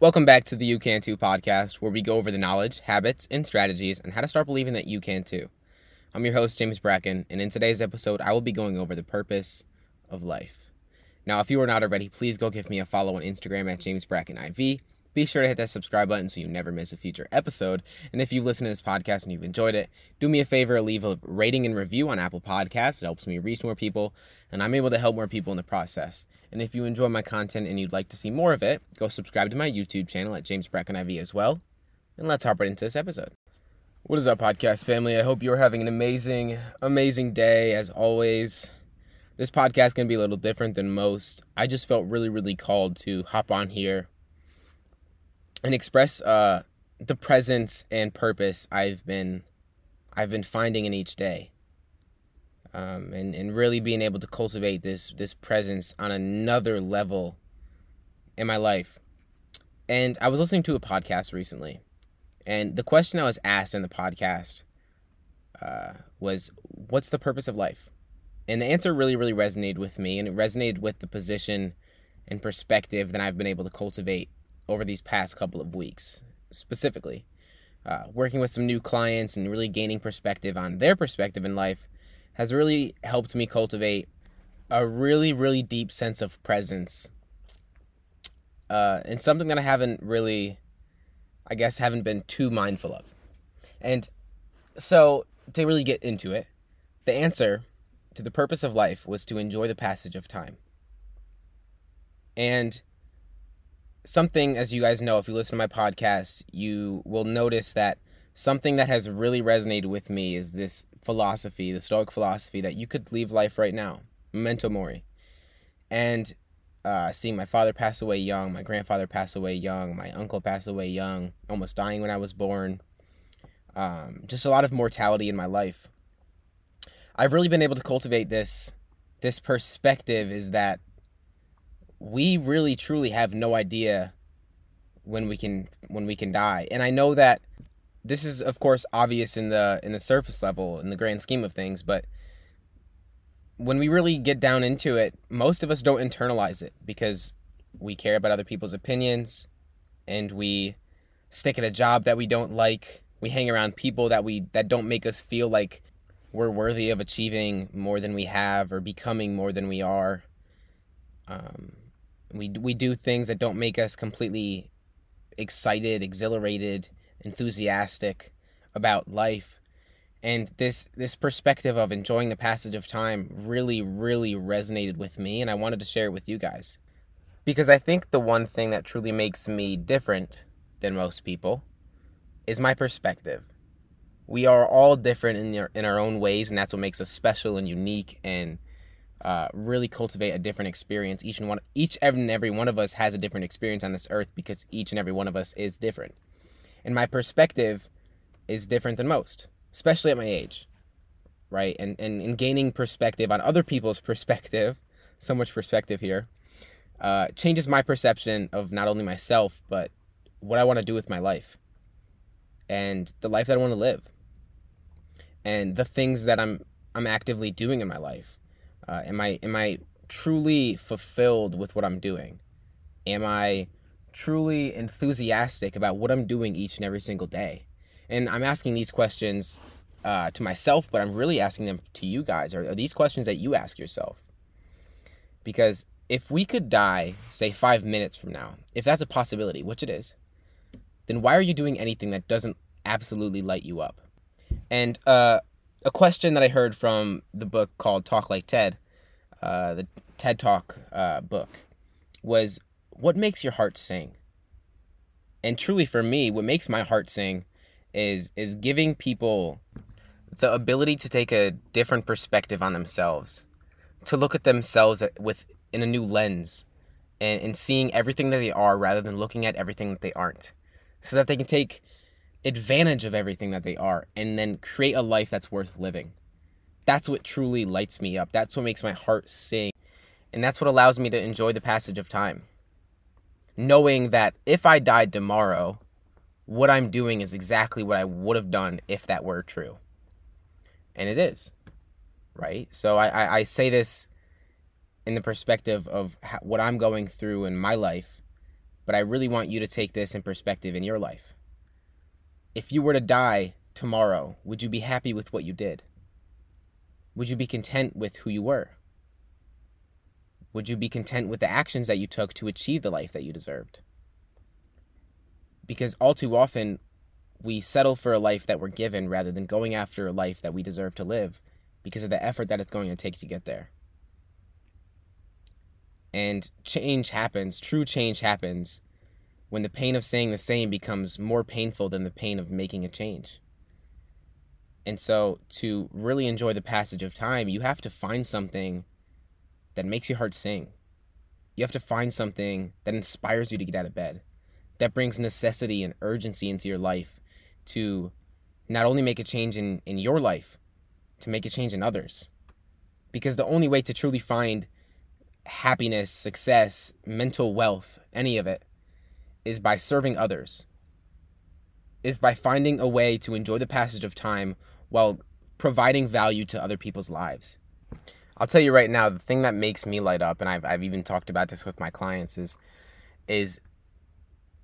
Welcome back to the You Can Too podcast, where we go over the knowledge, habits, and strategies on how to start believing that you can too. I'm your host, James Bracken, and in today's episode, I will be going over the purpose of life. Now, if you are not already, please go give me a follow on Instagram at James Bracken IV. Be sure to hit that subscribe button so you never miss a future episode. And if you've listened to this podcast and you've enjoyed it, do me a favor, leave a rating and review on Apple Podcasts. It helps me reach more people, and I'm able to help more people in the process. And if you enjoy my content and you'd like to see more of it, go subscribe to my YouTube channel at James Bracken IV as well. And let's hop right into this episode. What is up, podcast family? I hope you're having an amazing, amazing day as always. This podcast is going to be a little different than most. I just felt really, really called to hop on here and express uh, the presence and purpose I've been I've been finding in each day. Um, and, and really being able to cultivate this this presence on another level in my life. And I was listening to a podcast recently, and the question I was asked in the podcast uh, was, "What's the purpose of life?" And the answer really, really resonated with me, and it resonated with the position and perspective that I've been able to cultivate over these past couple of weeks, specifically. Uh, working with some new clients and really gaining perspective on their perspective in life has really helped me cultivate a really, really deep sense of presence. Uh, and something that I haven't really, I guess, haven't been too mindful of. And so, to really get into it, the answer to the purpose of life was to enjoy the passage of time. And something, as you guys know, if you listen to my podcast, you will notice that something that has really resonated with me is this philosophy, the Stoic philosophy, that you could leave life right now, memento mori. And uh, seeing my father pass away young, my grandfather pass away young, my uncle pass away young, almost dying when I was born, um, just a lot of mortality in my life. I've really been able to cultivate this this perspective is that we really truly have no idea when we can when we can die. And I know that this is of course obvious in the in the surface level in the grand scheme of things, but when we really get down into it, most of us don't internalize it because we care about other people's opinions and we stick at a job that we don't like. We hang around people that we that don't make us feel like we're worthy of achieving more than we have or becoming more than we are. Um, we we do things that don't make us completely excited, exhilarated, enthusiastic about life. And this this perspective of enjoying the passage of time really really resonated with me and I wanted to share it with you guys. Because I think the one thing that truly makes me different than most people is my perspective. We are all different in our, in our own ways and that's what makes us special and unique and uh, really cultivate a different experience. Each and one, each and every one of us has a different experience on this earth because each and every one of us is different. And my perspective is different than most, especially at my age, right? And and, and gaining perspective on other people's perspective, so much perspective here, uh, changes my perception of not only myself but what I want to do with my life, and the life that I want to live, and the things that I'm I'm actively doing in my life uh, am I am I truly fulfilled with what I'm doing? Am I truly enthusiastic about what I'm doing each and every single day? And I'm asking these questions uh, to myself, but I'm really asking them to you guys. Are, are these questions that you ask yourself? Because if we could die, say five minutes from now, if that's a possibility, which it is, then why are you doing anything that doesn't absolutely light you up? And uh, a question that I heard from the book called Talk Like Ted, uh, the TED Talk uh, book, was what makes your heart sing? And truly, for me, what makes my heart sing is is giving people the ability to take a different perspective on themselves, to look at themselves with in a new lens, and, and seeing everything that they are rather than looking at everything that they aren't, so that they can take advantage of everything that they are and then create a life that's worth living. That's what truly lights me up. That's what makes my heart sing. And that's what allows me to enjoy the passage of time. Knowing that if I died tomorrow, what I'm doing is exactly what I would have done if that were true. And it is. right? So I, I, I say this in the perspective of how, what I'm going through in my life, but I really want you to take this in perspective in your life. If you were to die tomorrow, would you be happy with what you did? Would you be content with who you were? Would you be content with the actions that you took to achieve the life that you deserved? Because all too often, we settle for a life that we're given rather than going after a life that we deserve to live because of the effort that it's going to take to get there. And change happens, true change happens when the pain of saying the same becomes more painful than the pain of making a change. And so, to really enjoy the passage of time, you have to find something that makes your heart sing. You have to find something that inspires you to get out of bed, that brings necessity and urgency into your life to not only make a change in, in your life, to make a change in others. Because the only way to truly find happiness, success, mental wealth, any of it, is by serving others, is by finding a way to enjoy the passage of time while providing value to other people's lives. I'll tell you right now, the thing that makes me light up, and I've, I've even talked about this with my clients, is is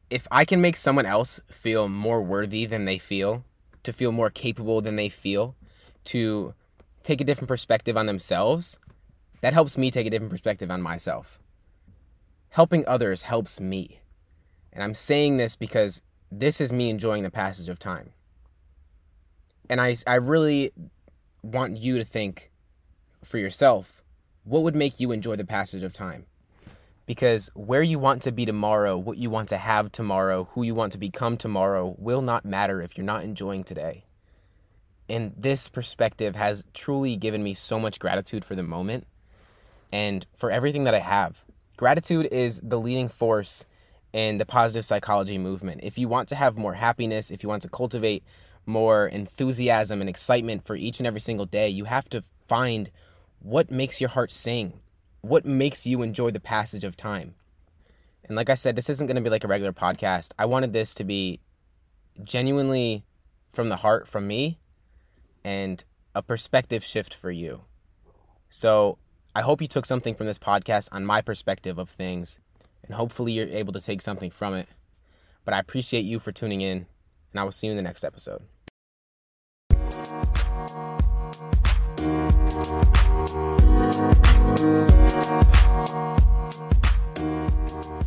if I can make someone else feel more worthy than they feel, to feel more capable than they feel, to take a different perspective on themselves, that helps me take a different perspective on myself. Helping others helps me. And I'm saying this because this is me enjoying the passage of time. And I, I really want you to think for yourself, what would make you enjoy the passage of time? Because where you want to be tomorrow, what you want to have tomorrow, who you want to become tomorrow will not matter if you're not enjoying today. And this perspective has truly given me so much gratitude for the moment and for everything that I have. Gratitude is the leading force in the positive psychology movement. If you want to have more happiness, if you want to cultivate more enthusiasm and excitement for each and every single day, you have to find what makes your heart sing? What makes you enjoy the passage of time? And like I said, this isn't going to be like a regular podcast. I wanted this to be genuinely from the heart from me and a perspective shift for you. So I hope you took something from this podcast on my perspective of things, and hopefully you're able to take something from it. But I appreciate you for tuning in, and I will see you in the next episode. Thank you.